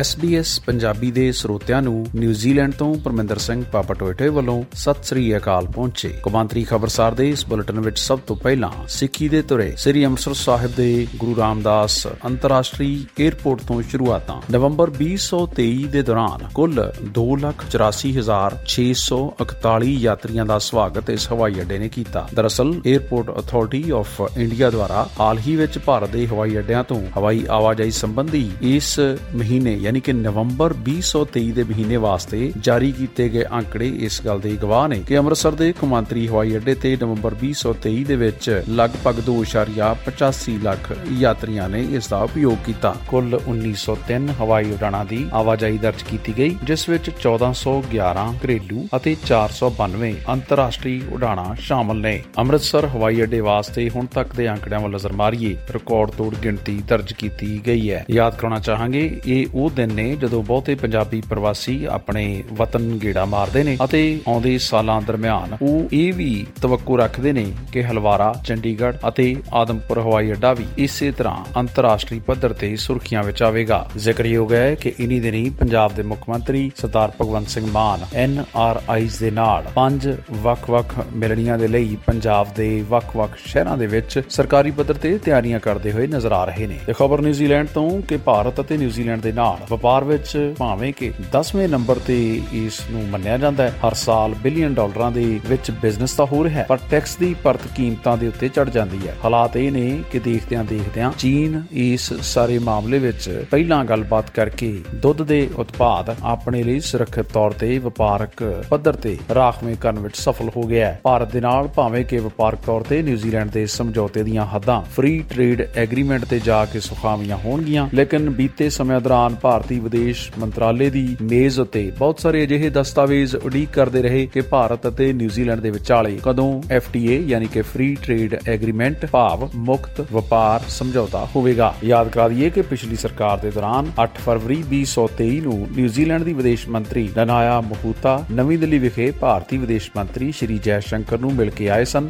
SBS Punjabi ਦੇ ਸਰੋਤਿਆਂ ਨੂੰ ਨਿਊਜ਼ੀਲੈਂਡ ਤੋਂ ਪਰਮਿੰਦਰ ਸਿੰਘ ਪਾਪਾਟੋਇਟੇ ਵੱਲੋਂ ਸਤਿ ਸ੍ਰੀ ਅਕਾਲ ਪਹੁੰਚੇ। ਕੌਮਾਂਤਰੀ ਖਬਰਸਾਰ ਦੇ ਇਸ ਬੁਲੇਟਿਨ ਵਿੱਚ ਸਭ ਤੋਂ ਪਹਿਲਾਂ ਸਿੱਖੀ ਦੇ ਤੁਰੇ ਸ੍ਰੀ ਅੰਮ੍ਰਿਤਸਰ ਸਾਹਿਬ ਦੇ ਗੁਰੂ ਰਾਮਦਾਸ ਅੰਤਰਰਾਸ਼ਟਰੀ 에ਅਰਪੋਰਟ ਤੋਂ ਸ਼ੁਰੂਆਤਾਂ। ਨਵੰਬਰ 2023 ਦੇ ਦੌਰਾਨ ਕੁੱਲ 284641 ਯਾਤਰੀਆਂ ਦਾ ਸਵਾਗਤ ਇਸ ਹਵਾਈ ਅੱਡੇ ਨੇ ਕੀਤਾ। ਦਰਅਸਲ 에ਅਰਪੋਰਟ ਅਥਾਰਟੀ ਆਫ ਇੰਡੀਆ ਦੁਆਰਾ ਹਾਲ ਹੀ ਵਿੱਚ ਭਾਰਤ ਦੇ ਹਵਾਈ ਅੱਡਿਆਂ ਤੋਂ ਹਵਾਈ ਆਵਾਜਾਈ ਸੰਬੰਧੀ ਇਸ ਮਹੀਨੇ ਯਾਨੀ ਕਿ ਨਵੰਬਰ 2023 ਦੇ ਮਹੀਨੇ ਵਾਸਤੇ ਜਾਰੀ ਕੀਤੇ ਗਏ ਅੰਕੜੇ ਇਸ ਗੱਲ ਦੇ ਗਵਾਹ ਨੇ ਕਿ ਅੰਮ੍ਰਿਤਸਰ ਦੇ ਕੌਮਾਂਤਰੀ ਹਵਾਈ ਅੱਡੇ ਤੇ ਨਵੰਬਰ 2023 ਦੇ ਵਿੱਚ ਲਗਭਗ 2.85 ਲੱਖ ਯਾਤਰੀਆਂ ਨੇ ਇਸ ਦਾ ਉਪਯੋਗ ਕੀਤਾ। ਕੁੱਲ 1903 ਹਵਾਈ ਉਡਾਣਾਂ ਦੀ ਆਵਾਜਾਈ ਦਰਜ ਕੀਤੀ ਗਈ, ਜਿਸ ਵਿੱਚ 1411 ਘਰੇਲੂ ਅਤੇ 492 ਅੰਤਰਰਾਸ਼ਟਰੀ ਉਡਾਣਾਂ ਸ਼ਾਮਲ ਨੇ। ਅੰਮ੍ਰਿਤਸਰ ਹਵਾਈ ਅੱਡੇ ਵਾਸਤੇ ਹੁਣ ਤੱਕ ਦੇ ਅੰਕੜਿਆਂ ਵੱਲ ਨਜ਼ਰ ਮਾਰੀਏ, ਰਿਕਾਰਡ ਤੋੜ ਗਿਣਤੀ ਦਰਜ ਕੀਤੀ ਗਈ ਹੈ। ਯਾਦ ਕਰਾਉਣਾ ਚਾਹਾਂਗੇ, ਇਹ ਉਹ ਦਿਨ ਨੇ ਜਦੋਂ ਬਹੁਤੇ ਪੰਜਾਬੀ ਪ੍ਰਵਾਸੀ ਆਪਣੇ ਵਤਨ ਗੇੜਾ ਮਾਰਦੇ ਨੇ ਅਤੇ ਆਉਂਦੇ ਸਾਲਾਂ ਦਰਮਿਆਨ ਉਹ ਇਹ ਵੀ ਤਵੱਕੂ ਰੱਖਦੇ ਨੇ ਕਿ ਹਲਵਾਰਾ, ਚੰਡੀਗੜ੍ਹ ਅਤੇ ਆਦਮਪੁਰ ਹਵਾਈ ਅੱਡਾ ਵੀ ਇਸੇ ਤਰ੍ਹਾਂ ਅੰਤਰਰਾਸ਼ਟਰੀ ਪੱਧਰ ਤੇ ਸੁਰਖੀਆਂ ਵਿੱਚ ਆਵੇਗਾ। ਜ਼ਿਕਰਯੋਗ ਹੈ ਕਿ ਇਨੀ ਦਿਨੀ ਪੰਜਾਬ ਦੇ ਮੁੱਖ ਮੰਤਰੀ Sardar Bhagwant Singh Mann N R Is ਦੇ ਨਾਲ ਪੰਜ ਵੱਖ-ਵੱਖ ਮਿਲਣੀਆਂ ਦੇ ਲਈ ਪੰਜਾਬ ਦੇ ਵੱਖ-ਵੱਖ ਸ਼ਹਿਰਾਂ ਦੇ ਵਿੱਚ ਸਰਕਾਰੀ ਪੱਧਰ ਤੇ ਤਿਆਰੀਆਂ ਕਰਦੇ ਹੋਏ ਨਜ਼ਰ ਆ ਰਹੇ ਨੇ। ਇਹ ਖਬਰ ਨਿਊਜ਼ੀਲੈਂਡ ਤੋਂ ਕਿ ਭਾਰਤ ਅਤੇ ਨਿਊਜ਼ੀਲੈਂਡ ਦੇ ਨਾਲ ਵਪਾਰ ਵਿੱਚ ਭਾਵੇਂ ਕਿ 10ਵੇਂ ਨੰਬਰ ਤੇ ਇਸ ਨੂੰ ਮੰਨਿਆ ਜਾਂਦਾ ਹੈ, ਹਰ ਸਾਲ ਬਿਲੀਅਨ ਡਾਲਰਾਂ ਦੇ ਵਿੱਚ ਬਿਜ਼ਨਸ ਤਾਂ ਹੋ ਰਿਹਾ ਹੈ, ਪਰ ਟੈਕਸ ਦੀ ਪਰਤ ਕੀਮਤਾਂ ਦੇ ਉੱਤੇ ਚੜ ਜਾਂਦੀ ਹੈ। ਹਾਲਾਤ ਇਹ ਨੇ ਕਿ ਦੇਖਦਿਆਂ ਦੇਖਦਿਆਂ ਚੀਨ ਇਸ ਸਾਰੇ ਮਾਮਲੇ ਵਿੱਚ ਪਹਿਲਾਂ ਗੱਲਬਾਤ ਕਰਕੇ ਦੁੱਧ ਦੇ ਉਤਪਾਦ ਆਪਣੇ ਲਈ ਸੁਰੱਖਿਅਤ ਤੌਰ ਤੇ ਵਪਾਰਕ ਪੱਧਰ ਤੇ ਰਾਖਵੇਂ ਕਰਨ ਵਿੱਚ ਸਫਲ ਹੋ ਗਿਆ ਹੈ। ਭਾਰਤ ਦੇ ਨਾਲ ਭਾਵੇਂ ਕਿ ਵਪਾਰਕ ਤੌਰ ਤੇ ਨਿਊਜ਼ੀਲੈਂਡ ਦੇ ਸਮਝੌਤੇ ਦੀਆਂ ਹੱਦਾਂ ਫ੍ਰੀ ਟ੍ਰੇਡ ਐਗਰੀਮੈਂਟ ਤੇ ਜਾ ਕੇ ਸੁਖਾਵੀਆਂ ਹੋਣਗੀਆਂ, ਲੇਕਿਨ ਬੀਤੇ ਸਮੇਂ ਦੌਰਾਨ ਭਾਰਤੀ ਵਿਦੇਸ਼ ਮੰਤਰਾਲੇ ਦੀ ਮੇਜ਼ ਉੱਤੇ ਬਹੁਤ ਸਾਰੇ ਅਜਿਹੇ ਦਸਤਾਵੇਜ਼ ਉਡੀਕ ਕਰਦੇ ਰਹੇ ਕਿ ਭਾਰਤ ਅਤੇ ਨਿਊਜ਼ੀਲੈਂਡ ਦੇ ਵਿਚਾਲੇ ਕਦੋਂ FTA ਯਾਨੀ ਕਿ ਫ੍ਰੀ ਟ੍ਰੇਡ ਐਗਰੀਮੈਂਟ ਭਾਵ ਮੁਕਤ ਵਪਾਰ ਸਮਝੌਤਾ ਹੋਵੇਗਾ। ਯਾਦ ਕਰਾ ਦਈਏ ਕਿ ਪਿਛਲੀ ਸਰਕਾਰ ਦੇ ਦੌਰਾਨ 8 ਫਰਵਰੀ 2023 ਨੂੰ ਨਿਊਜ਼ੀਲੈਂਡ ਦੀ ਵਿਦੇਸ਼ ਮੰਤਰੀ ਨਨਾਇਆ ਮਹੂਤਾ ਨਵੀਂ ਦਿੱਲੀ ਵਿਖੇ ਭਾਰਤੀ ਵਿਦੇਸ਼ ਮੰਤਰੀ ਸ਼੍ਰੀ ਜੈ ਸ਼ੰਕਰ ਨੂੰ ਮਿਲ ਕੇ ਆਏ ਸਨ।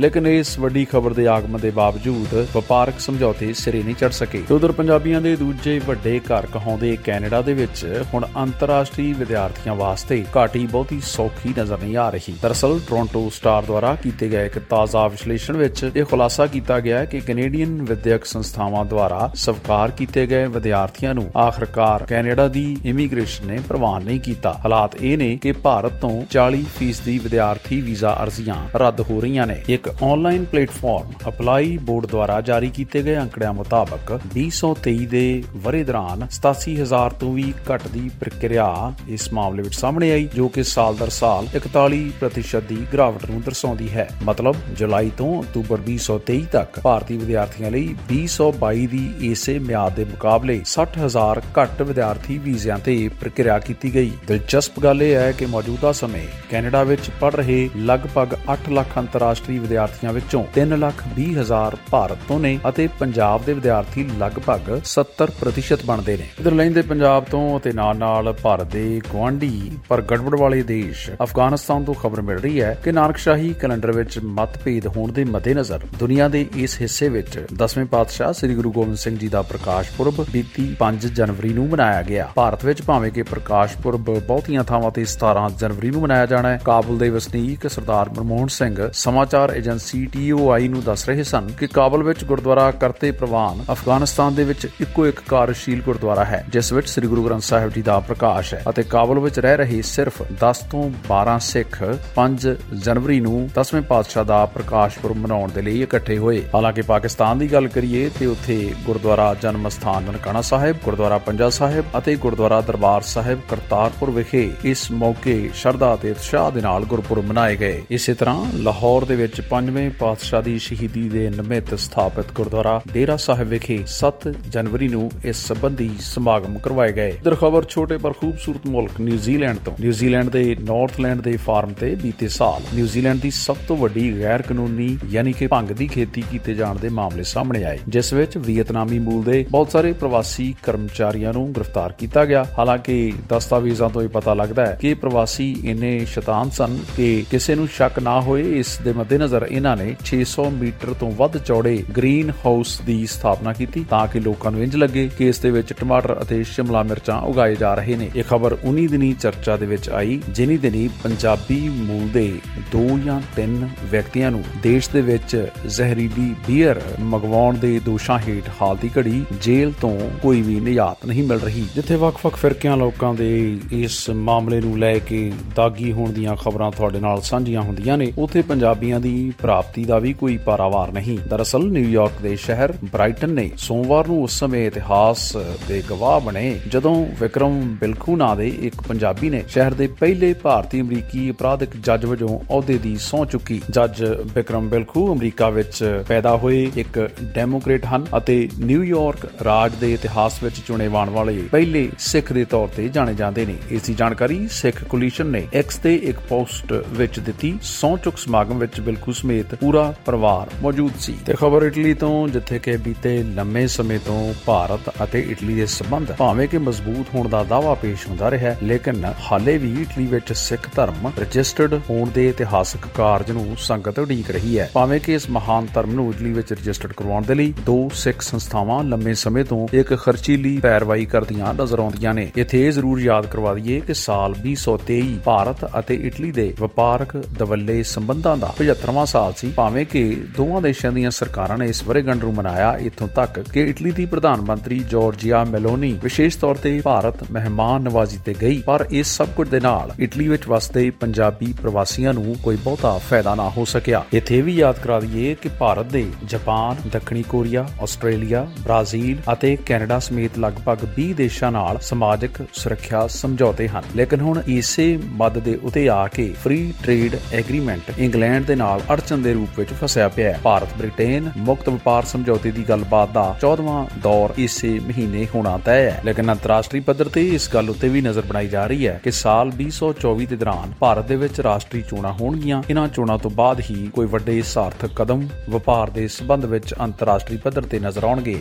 ਲੇਕਿਨ ਇਸ ਵੱਡੀ ਖਬਰ ਦੇ ਆਗਮਨ ਦੇ ਬਾਵਜੂਦ ਵਪਾਰਕ ਸਮਝੌਤੇ ਸਿਰੇ ਨਹੀਂ ਚੜ ਸਕੇ। ਤੇ ਉਧਰ ਪੰਜਾਬੀਆਂ ਦੇ ਦੂਜੇ ਵੱਡੇ ਘਰ ਕਹਾਉਂਦੇ ਕੈਨੇਡਾ ਦੇ ਵਿੱਚ ਹੁਣ ਅੰਤਰਰਾਸ਼ਟਰੀ ਵਿਦਿਆਰਥੀਆਂ ਵਾਸਤੇ ਘਾਟੀ ਬਹੁਤੀ ਸੌਖੀ ਨਜ਼ਰ ਨਹੀਂ ਆ ਰਹੀ। ਦਰਅਸਲ ਟੋਰਾਂਟੋ ਸਟਾਰ ਦੁਆਰਾ ਕੀਤੇ ਗਏ ਇੱਕ ਤਾਜ਼ਾ ਵਿਸ਼ਲੇਸ਼ਣ ਵਿੱਚ ਇਹ ਖੁਲਾਸਾ ਕੀਤਾ ਗਿਆ ਹੈ ਕਿ ਕੈਨੇਡੀਅਨ ਵਿਦਿਅਕ ਸੰਸਥਾਵਾਂ ਦੁਆਰਾ ਸਵਕਾਰ ਕੀਤੇ ਗਏ ਵਿਦਿਆਰਥੀਆਂ ਨੂੰ ਆਖਰਕਾਰ ਕੈਨੇਡਾ ਦੀ ਇਮੀਗ੍ਰੇਸ਼ਨ ਨੇ ਪ੍ਰਵਾਨ ਨਹੀਂ ਕੀਤਾ। ਹਾਲਾਤ ਇਹ ਨੇ ਕਿ ਭਾਰਤ ਤੋਂ 40% ਦੀ ਵਿਦਿਆਰਥੀ ਵੀਜ਼ਾ ਅਰਜ਼ੀਆਂ ਰੱਦ ਹੋ ਰਹੀਆਂ ਨੇ। ਇੱਕ ਆਨਲਾਈਨ ਪਲੇਟਫਾਰਮ ਅਪਲਾਈ ਬੋਰਡ ਦੁਆਰਾ ਜਾਰੀ ਕੀਤੇ ਗਏ ਅੰਕੜਿਆਂ ਮੁਤਾਬਕ 2023 ਦੇ ਵਰੇ ਦੌਰਾਨ 87000 ਤੋਂ ਵੀ ਘੱਟ ਦੀ ਪ੍ਰਕਿਰਿਆ ਇਸ ਮਾਮਲੇ ਵਿੱਚ ਸਾਹਮਣੇ ਆਈ, ਜੋ ਕਿ ਸਾਲ ਦਰ ਸਾਲ 41% ਦੀ ਗਿਰਾਵਟ ਨੂੰ ਦਰਸਾਉਂਦੀ ਹੈ। ਮਤਲਬ ਜੁਲਾਈ ਤੋਂ ਅਕਤੂਬਰ 2023 ਤੱਕ ਭਾਰਤੀ ਵਿਦਿਆਰਥੀਆਂ ਲਈ 2022 ਦੀ ਇਸੇ ਮਿਆਦ ਦੇ ਮੁਕਾਬਲੇ 60000 ਘੱਟ ਵਿਦਿਆਰਥੀ ਵੀਜ਼ਿਆਂ ਤੇ ਪ੍ਰਕਿਰਿਆ ਕੀਤੀ ਗਈ। ਦਿਲਚਸਪ ਗੱਲ ਇਹ ਹੈ ਕਿ ਮੌਜੂਦਾ ਸਮੇਂ ਕੈਨੇਡਾ ਵਿੱਚ ਪੜ ਰਹੇ ਲਗਭਗ 8 ਲੱਖ ਅੰਤਰਰਾਸ਼ਟਰੀ ਵਿਦਿਆਰਥੀਆਂ ਵਿੱਚੋਂ 3 ਲੱਖ 20 ਹਜ਼ਾਰ ਭਾਰਤ ਤੋਂ ਨੇ ਅਤੇ ਪੰਜਾਬ ਦੇ ਵਿਦਿਆਰਥੀ ਲਗਭਗ 70% ਬਣਦੇ ਨੇ। ਇਧਰ ਲੈਂਦੇ ਪੰਜਾਬ ਤੋਂ ਅਤੇ ਨਾਲ-ਨਾਲ ਭਾਰਤ ਦੇ ਗਵਾਂਢੀ ਪਰ ਗੜਬੜ ਵਾਲੇ ਦੇਸ਼ ਅਫਗਾਨਿਸਤਾਨ ਤੋਂ ਖਬਰ ਮਿਲ ਰਹੀ ਹੈ ਕਿ ਨਾਨਕਸ਼ਾਹੀ ਕੈਲੰਡਰ ਵਿੱਚ ਮਤਭੇਦ ਹੋਣ ਦੇ ਮੱਦੇਨਜ਼ਰ ਦੁਨੀਆ ਦੇ ਇਸ ਹਿੱਸੇ ਵਿੱਚ 10ਵੇਂ ਪਾਤਸ਼ਾਹ ਸ੍ਰੀ ਗੁਰੂ ਗੋਬਿੰਦ ਸਿੰਘ ਜੀ ਦਾ ਪ੍ਰਕਾਸ਼ ਪੁਰਬ ਬੀਤੀ 5 ਜਨਵਰੀ ਨੂੰ ਮਨਾਇਆ ਗਿਆ। ਭਾਰਤ ਵਿੱਚ ਭਾਵੇਂ ਕਿ ਪ੍ਰਕਾਸ਼ ਪੁਰਬ ਬਹੁਤੀਆਂ ਥਾਵਾਂ ਤੇ 17 ਜਨਵਰੀ ਨੂੰ ਮਨਾਇਆ ਜਾਣਾ ਹੈ, ਕਾਬੁਲ ਦੇ ਵਸਨੀਕ ਸਰਦਾਰ ਮਨਮੋਹਨ ਸਿੰਘ ਸਮਾਚਾਰ ਏਜੰਸੀ TOI ਨੂੰ ਦੱਸ ਰਹੇ ਸਨ ਕਿ ਕਾਬਲ ਵਿੱਚ ਗੁਰਦੁਆਰਾ ਕਰਤੇ ਪ੍ਰਵਾਨ ਅਫਗਾਨਿਸਤਾਨ ਦੇ ਵਿੱਚ ਇੱਕੋ ਇੱਕ ਕਾਰਜਸ਼ੀਲ ਗੁਰਦੁਆਰਾ ਹੈ, ਜਿਸ ਵਿੱਚ ਸ੍ਰੀ ਗੁਰੂ ਗ੍ਰੰਥ ਸਾਹਿਬ ਜੀ ਦਾ ਪ੍ਰਕਾਸ਼ ਹੈ ਅਤੇ ਕਾਬਲ ਵਿੱਚ ਰਹਿ ਰਹੇ ਸਿਰਫ 10 ਤੋਂ 12 ਸਿੱਖ 5 ਜਨਵਰੀ ਨੂੰ 10ਵੇਂ ਪਾਤਸ਼ਾਹ ਦਾ ਪ੍ਰਕਾਸ਼ ਪੁਰਬ ਮਨਾਉਣ ਦੇ ਲਈ ਇਕੱਠੇ ਹੋਏ। ਹਾਲਾਂਕਿ ਪਾਕਿਸਤਾਨ ਦੀ ਗੱਲ ਕਰੀਏ ਤੇ ਉੱਥੇ ਗੁਰਦੁਆਰਾ ਜਨਮ ਸਥਾਨ ਨਨਕਾਣਾ ਸਾਹਿਬ, ਗੁਰਦੁਆਰਾ ਪੰਜਾ ਸਾਹਿਬ ਅਤੇ ਗੁਰਦੁਆਰਾ ਦਰਬਾਰ ਸਾਹਿਬ ਕਰਤਾਰਪੁਰ ਵਿਖੇ ਇਸ ਮੌਕੇ ਸ਼ਰਧਾ ਤੇ ਉਤਸ਼ਾਹ ਦੇ ਨਾਲ ਗੁਰਪੁਰਬ ਮਨਾਏ ਗਏ। ਇਸੇ ਤਰ੍ਹਾਂ ਲਾਹੌਰ ਦੇ ਵਿੱਚ ਪੰਜਵੇਂ ਪਾਤਸ਼ਾਹ ਦੀ ਸ਼ਹੀਦੀ ਦੇ ਨਿਮਿਤ ਸਥਾਪਿਤ ਗੁਰਦੁਆਰਾ ਡੇਰਾ ਸਾਹਿਬ ਵਿਖੇ 7 ਜਨਵਰੀ ਨੂੰ ਇਸ ਸੰਬੰਧੀ ਸਮਾਗਮ ਕਰਵਾਏ ਗਏ। ਦਰ ਖਬਰ ਛੋਟੇ ਪਰ ਖੂਬਸੂਰਤ ਮੁਲਕ ਨਿਊਜ਼ੀਲੈਂਡ ਤੋਂ। ਨਿਊਜ਼ੀਲੈਂਡ ਦੇ ਨਾਰਥਲੈਂਡ ਦੇ ਫਾਰਮ ਤੇ ਬੀਤੇ ਸਾਲ ਨਿਊਜ਼ੀਲੈਂਡ ਦੀ ਸਭ ਤੋਂ ਵੱਡੀ ਗੈਰ ਕਾਨੂੰਨੀ ਯਾਨੀ ਕਿ ਭੰਗ ਦੀ ਖੇਤੀ ਕੀਤੇ ਜਾਣ ਦੇ ਮਾਮਲੇ ਸਾਹਮਣੇ ਆਏ, ਜਿਸ ਵਿੱਚ ਵੀਅਤਨਾਮੀ ਮੂਲ ਦੇ ਬਹੁਤ ਸਾਰੇ ਪ੍ਰਵਾਸੀ ਕਰਮਚਾਰੀਆਂ ਨੂੰ ਗ੍ਰਿਫਤਾਰ ਕੀਤਾ ਗਿਆ। ਹਾਲਾਂਕਿ ਦਸਤਾਵੇਜ਼ਾਂ ਤੋਂ ਇਹ ਪਤਾ ਲੱਗਦਾ ਹੈ ਕਿ ਪ੍ਰਵਾਸੀ ਇੰਨੇ ਸ਼ੈਤਾਨ ਸਨ ਕਿ ਕਿਸੇ ਨੂੰ ਸ਼ੱਕ ਨਾ ਹੋਏ ਇਸ ਦੇ ਮੱਦੇਨਜ਼ਰ ਇਹਨਾਂ ਨੇ 600 ਮੀਟਰ ਤੋਂ ਵੱਧ ਚੌੜੇ ਗ੍ਰੀਨ ਹਾਊਸ ਦੀ ਸਥਾਪਨਾ ਕੀਤੀ ਤਾਂ ਕਿ ਲੋਕਾਂ ਨੂੰ ਇੰਜ ਲੱਗੇ ਕਿ ਇਸ ਦੇ ਵਿੱਚ ਟਮਾਟਰ ਅਤੇ ਸ਼ਿਮਲਾ ਮਿਰਚਾਂ ਉਗਾਏ ਜਾ ਰਹੇ ਨੇ। ਇਹ ਖਬਰ ਉਨੀ ਦਿਨੀ ਚਰਚਾ ਦੇ ਵਿੱਚ ਆਈ, ਜਿਨੀ ਦਿਨੀ ਪੰਜਾਬੀ ਮੂਲ ਦੇ ਦੋ ਜਾਂ ਤਿੰਨ ਵਿਅਕਤੀਆਂ ਨੂੰ ਦੇਸ਼ ਦੇ ਵਿੱਚ ਜ਼ਹਿਰੀਲੀ ਬੀਅਰ ਮੰਗਵਾਉਣ ਦੇ ਦੋਸ਼ਾਂ ਹੇਠ ਹਾਲ ਦੀ ਘੜੀ ਜੇਲ੍ਹ ਤੋਂ ਕੋਈ ਵੀ ਨਿਜਾਤ ਨਹੀਂ ਮਿਲ ਰਹੀ। ਜਿੱਥੇ ਵੱਖ-ਵੱਖ ਫਿਰਕਿਆਂ ਲੋਕਾਂ ਦੇ ਇਸ ਮਾਮਲੇ ਨੂੰ ਲੈ ਕੇ ਦਾਗੀ ਹੋਣ ਦੀਆਂ ਖਬਰਾਂ ਤੁਹਾਡੇ ਨਾਲ ਸਾਂਝੀਆਂ ਹੁੰਦੀਆਂ ਨੇ, ਉਥੇ ਪੰਜਾਬੀਆਂ ਦੀ ਪ੍ਰਾਪਤੀ ਦਾ ਵੀ ਕੋਈ ਪਾਰਾਵਾਰ ਨਹੀਂ। ਦਰਅਸਲ ਨਿਊਯਾਰਕ ਦੇ ਸ਼ਹਿਰ ਬ੍ਰਾਈਟਨ ਨੇ ਸੋਮਵਾਰ ਨੂੰ ਉਸ ਸਮੇਂ ਇਤਿਹਾਸ ਦੇ ਗਵਾਹ ਬਣੇ, ਜਦੋਂ ਵਿਕਰਮ ਬਿਲਖੂ ਨਾਂ ਦੇ ਇੱਕ ਪੰਜਾਬੀ ਨੇ ਸ਼ਹਿਰ ਦੇ ਪਹਿਲੇ ਭਾਰਤੀ ਅਮਰੀਕੀ ਅਪਰਾਧਿਕ ਜੱਜ ਵਜੋਂ ਅਹੁਦੇ ਦੀ ਸਹੁੰ ਚੁੱਕੀ। ਜੱਜ ਵਿਕਰਮ ਬਿਲਖੂ ਅਮਰੀਕਾ ਵਿੱਚ ਪੈਦਾ ਹੋਏ, ਇੱਕ ਡੈਮੋਕ੍ਰੇਟ ਹਨ ਅਤੇ ਨਿਊਯਾਰਕ ਰਾਜ ਦੇ ਇਤਿਹਾਸ ਵਿੱਚ ਚੁਣੇ ਜਾਣ ਵਾਲੇ ਪਹਿਲੇ ਸਿੱਖ ਦੇ ਤੌਰ ਤੇ ਜਾਣੇ ਜਾਂਦੇ ਨੇ। ਇਸ ਦੀ ਜਾਣਕਾਰੀ ਸਿੱਖ ਕੋਲੀਸ਼ਨ ਨੇ ਐਕਸ ਤੇ ਇੱਕ ਪੋਸਟ ਵਿੱਚ ਦਿੱਤੀ। ਸਹੁੰ ਚੁੱਕ ਸਮਾਗਮ ਵਿੱਚ ਬਿਲਕੁਲ ਸਮੇਤ ਪੂਰਾ ਪਰਿਵਾਰ ਮੌਜੂਦ ਸੀ। ਤੇ ਖਬਰ ਇਟਲੀ ਤੋਂ, ਜਿੱਥੇ ਕਿ ਬੀਤੇ ਲੰਮੇ ਸਮੇਂ ਤੋਂ ਭਾਰਤ ਅਤੇ ਇਟਲੀ ਦੇ ਸਬੰਧ ਭਾਵੇਂ ਕਿ ਮਜ਼ਬੂਤ ਹੋਣ ਦਾ ਦਾਅਵਾ ਪੇਸ਼ ਹੁੰਦਾ ਰਿਹਾ, ਲੇਕਿਨ ਹਾਲੇ ਵੀ ਇਟਲੀ ਵਿੱਚ ਸਿੱਖ ਧਰਮ ਰਜਿਸਟਰਡ ਹੋਣ ਦੇ ਇਤਿਹਾਸਕ ਕਾਰਜ ਨੂੰ ਸੰਗਤ ਉਡੀਕ ਰਹੀ ਹੈ। ਭਾਵੇਂ ਕਿ ਇਸ ਮਹਾਨ ਧਰਮ ਨੂੰ ਇਟਲੀ ਵਿੱਚ ਰਜਿਸਟਰਡ ਕਰਵਾਉਣ ਦੇ ਲਈ ਦੋ ਸਿੱਖ ਸੰਸਥਾਵਾਂ ਲੰਮੇ ਸਮੇਂ ਤੋਂ ਇੱਕ ਖਰਚੀਲੀ ਪੈਰਵਾਈ ਕਰਦੀਆਂ ਨਜ਼ਰ ਆਉਂਦੀਆਂ ਨੇ। ਇੱਥੇ ਇਹ ਜ਼ਰੂਰ ਯਾਦ ਕਰਵਾ ਦਈਏ ਕਿ ਸਾਲ 2023 ਭਾਰਤ ਅਤੇ ਇਟਲੀ ਦੇ ਵਪਾਰਕ ਦਵੱਲੇ ਸੰਬੰਧਾਂ ਦਾ 75ਵਾਂ ਸਾਲ ਸੀ, ਭਾਵੇਂ ਕਿ ਦੋਵਾਂ ਦੇਸ਼ਾਂ ਦੀਆਂ ਸਰਕਾਰਾਂ ਨੇ ਇਸ ਵਰੇਗੰਢ ਨੂੰ ਮਨਾਇਆ, ਇਥੋਂ ਤੱਕ ਕਿ ਇਟਲੀ ਦੀ ਪ੍ਰਧਾਨ ਮੰਤਰੀ ਜਾਰਜੀਆ ਮੈਲੋਨੀ ਵਿਸ਼ੇਸ਼ ਤੌਰ ਤੇ ਭਾਰਤ ਮਹਿਮਾਨ ਨਵਾਜ਼ੀ ਤੇ ਗਈ, ਪਰ ਇਸ ਸਭ ਕੁਝ ਦੇ ਨਾਲ ਇਟਲੀ ਵਿੱਚ ਵਸਦੇ ਪੰਜਾਬੀ ਪ੍ਰਵਾਸੀਆਂ ਨੂੰ ਕੋਈ ਬਹੁਤਾ ਫਾਇਦਾ ਨਾ ਹੋ ਸਕਿਆ। ਇੱਥੇ ਵੀ ਯਾਦ ਕਰਾ ਦਈਏ ਕਿ ਭਾਰਤ ਦੇ ਜਾਪਾਨ, ਦੱਖਣੀ ਕੋਰੀਆ, ਆਸਟ੍ਰੇਲੀਆ, ਬ੍ਰਾਜ਼ੀਲ ਅਤੇ ਕੈਨੇਡਾ ਸਮੇਤ ਲਗਭਗ 20 ਦੇਸ਼ਾਂ ਨਾਲ ਸਮਾਜਿਕ ਸੁਰੱਖਿਆ ਸਮਝੌਤੇ ਹਨ। ਲੇਕਿਨ ਹੁਣ ਇਸੇ ਮੱਦ ਦੇ ਉਤੇ ਆ ਕੇ ਫ੍ਰੀ ਟ੍ਰੇਡ ਐਗਰੀਮੈਂਟ ਇੰਗਲੈਂਡ ਦੇ ਨਾਲ ਅੜਚਨ ਦੇ ਰੂਪ ਵਿੱਚ ਫਸਿਆ ਪਿਆ ਹੈ। ਭਾਰਤ, ਬ੍ਰਿਟੇਨ ਮੁਕਤ ਵਪਾਰ ਸਮਝੌਤੇ ਦੀ ਗੱਲਬਾਤ ਦਾ 14ਵਾਂ ਦੌਰ ਇਸੇ ਮਹੀਨੇ ਹੋਣਾ ਤੈਅ ਹੈ। ਲੇਕਿਨ ਅੰਤਰਰਾਸ਼ਟਰੀ ਪੱਧਰ ਤੇ ਇਸ ਗੱਲ ਉੱਤੇ ਵੀ ਨਜ਼ਰ ਬਣਾਈ ਜਾ ਰਹੀ ਹੈ ਕਿ ਸਾਲ 2024 ਦੇ ਦੌਰਾਨ ਭਾਰਤ ਦੇ ਵਿੱਚ ਰਾਸ਼ਟਰੀ ਚੋਣਾਂ ਹੋਣਗੀਆਂ। ਇਹਨਾਂ ਚੋਣਾਂ ਤੋਂ ਬਾਅਦ ਹੀ ਕੋਈ ਵੱਡੇ ਸਾਰਥਕ ਕਦਮ ਵਪਾਰ ਦੇ ਸਬੰਧ ਵਿੱਚ ਅੰਤਰਰਾਸ਼ਟਰੀ ਪੱਧਰ ਤੇ ਨਜ਼ਰ ਆਉਣਗੇ।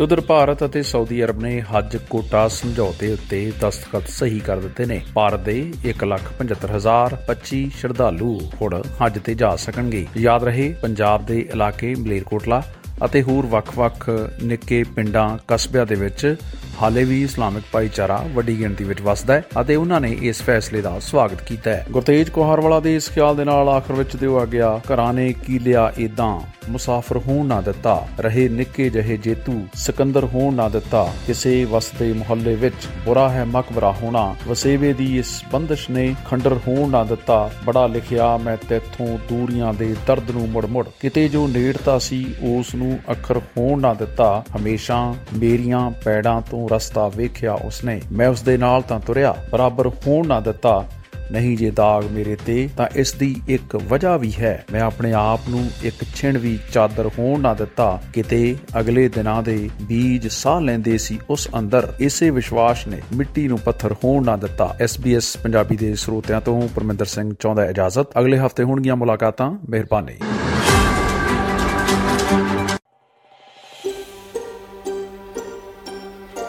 ਉਧਰ ਭਾਰਤ ਅਤੇ ਸਾਊਦੀ ਅਰਬ ਨੇ ਹੱਜ ਕੋਟਾ ਸਮਝੌਤੇ ਉੱਤੇ ਦਸਤਖਤ ਸਹੀ ਕਰ ਦਿੱਤੇ ਨੇ। ਭਾਰਤ ਦੇ 175025 ਸ਼ਰਧਾਲੂ ਹੁਣ ਹੱਜ ਤੇ ਜਾ ਸਕਣਗੇ। ਯਾਦ ਰਹੇ, ਪੰਜਾਬ ਦੇ ਇਲਾਕੇ ਮਲੇਰਕੋਟਲਾ ਅਤੇ ਹੋਰ ਵੱਖ-ਵੱਖ ਨਿੱਕੇ ਪਿੰਡਾਂ ਕਸਬਿਆਂ ਦੇ ਵਿੱਚ ਹਾਲੇ ਵੀ ਇਸਲਾਮਿਕ ਭਾਈਚਾਰਾ ਵੱਡੀ ਗਿਣਤੀ ਵਿੱਚ ਵਸਦਾ ਹੈ ਅਤੇ ਉਹਨਾਂ ਨੇ ਇਸ ਫੈਸਲੇ ਦਾ ਸਵਾਗਤ ਕੀਤਾ ਹੈ। ਗੁਰਤੇਜ ਕੋਹਾਰਵਾਲਾ ਦੇ ਇਸ ਖਿਆਲ ਦੇ ਨਾਲ ਆਖਰ ਵਿੱਚ ਦਿਓ ਆ ਗਿਆ, ਘਰਾਂ ਨੇ ਕੀ ਲਿਆ ਇਦਾਂ ਮੁਸਾਫਰ ਹੋਣ ਨਾ ਦਿੱਤਾ। ਰਹੇ ਨਿੱਕੇ ਜਿਹੇ ਜੇਤੂ ਸਿਕੰਦਰ ਹੋਣ ਨਾ ਦਿੱਤਾ। ਕਿਸੇ ਵਸਦੇ ਮੁਹੱਲੇ ਵਿੱਚ ਬੁਰਾ ਹੈ ਮਕਬਰਾ ਹੋਣਾ। ਵਸੇਵੇ ਦੀ ਇਸ ਬੰਦਸ਼ ਨੇ ਖੰਡਰ ਹੋਣ ਨਾ ਦਿੱਤਾ। ਬੜਾ ਲਿਖਿਆ, ਮੈਂ ਤੇਥੋਂ ਦੂਰੀਆਂ ਦੇ ਦਰਦ ਨੂੰ ਮੁੜ ਮੁੜ ਕਿਤੇ ਜੋ ਨੇੜਤਾ ਸੀ, ਉਸ ਨੂੰ ਅੱਖਰ ਹੋਣ ਨਾ ਦਿੱਤਾ। ਹਮੇਸ਼ਾ ਮੇਰੀਆਂ ਪੈੜਾਂ ਤੋਂ ਰਸਤਾ ਵੇਖਿਆ ਉਸਨੇ। ਮੈਂ ਉਸ ਦੇ ਨਾਲ ਤਾਂ ਤੁਰਿਆ। ਬਰਾਬਰ ਹੋਣ ਨਾ ਦਿੱਤਾ। ਨਹੀਂ ਜੇ ਦਾਗ ਮੇਰੇ ਤੇ, ਤਾਂ ਇਸ ਦੀ ਇੱਕ ਵਜ੍ਹਾ ਵੀ ਹੈ। ਮੈਂ ਆਪਣੇ ਆਪ ਨੂੰ ਇੱਕ ਛਿਣ ਵੀ ਚਾਦਰ ਹੋਣ ਨਾ ਦਿੱਤਾ। ਕਿਤੇ ਅਗਲੇ ਦਿਨਾਂ ਦੇ ਬੀਜ ਸਾਹ ਲੈਂਦੇ ਸੀ ਉਸ ਅੰਦਰ। ਇਸੇ ਵਿਸ਼ਵਾਸ ਨੇ ਮਿੱਟੀ ਨੂੰ ਪੱਥਰ ਹੋਣ ਨਾ ਦਿੱਤਾ। SBS ਪੰਜਾਬੀ ਦੇ ਸਰੋਤਿਆਂ ਤੋਂ ਪਰਮਿੰਦਰ ਸਿੰਘ ਚਾਹੁੰਦਾ ਇਜਾਜ਼ਤ। ਅਗਲੇ ਹਫ਼ਤੇ ਹੋਣਗੀਆਂ ਮੁਲਾਕਾਤਾਂ। ਮਿਹਰਬਾਨੀ।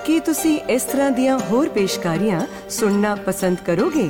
ਕੀ ਤੁਸੀਂ ਇਸ ਤਰ੍ਹਾਂ ਦੀਆਂ ਹੋਰ ਪੇਸ਼ਕਾਰੀਆਂ ਸੁਣਨਾ ਪਸੰਦ ਕਰੋਗੇ?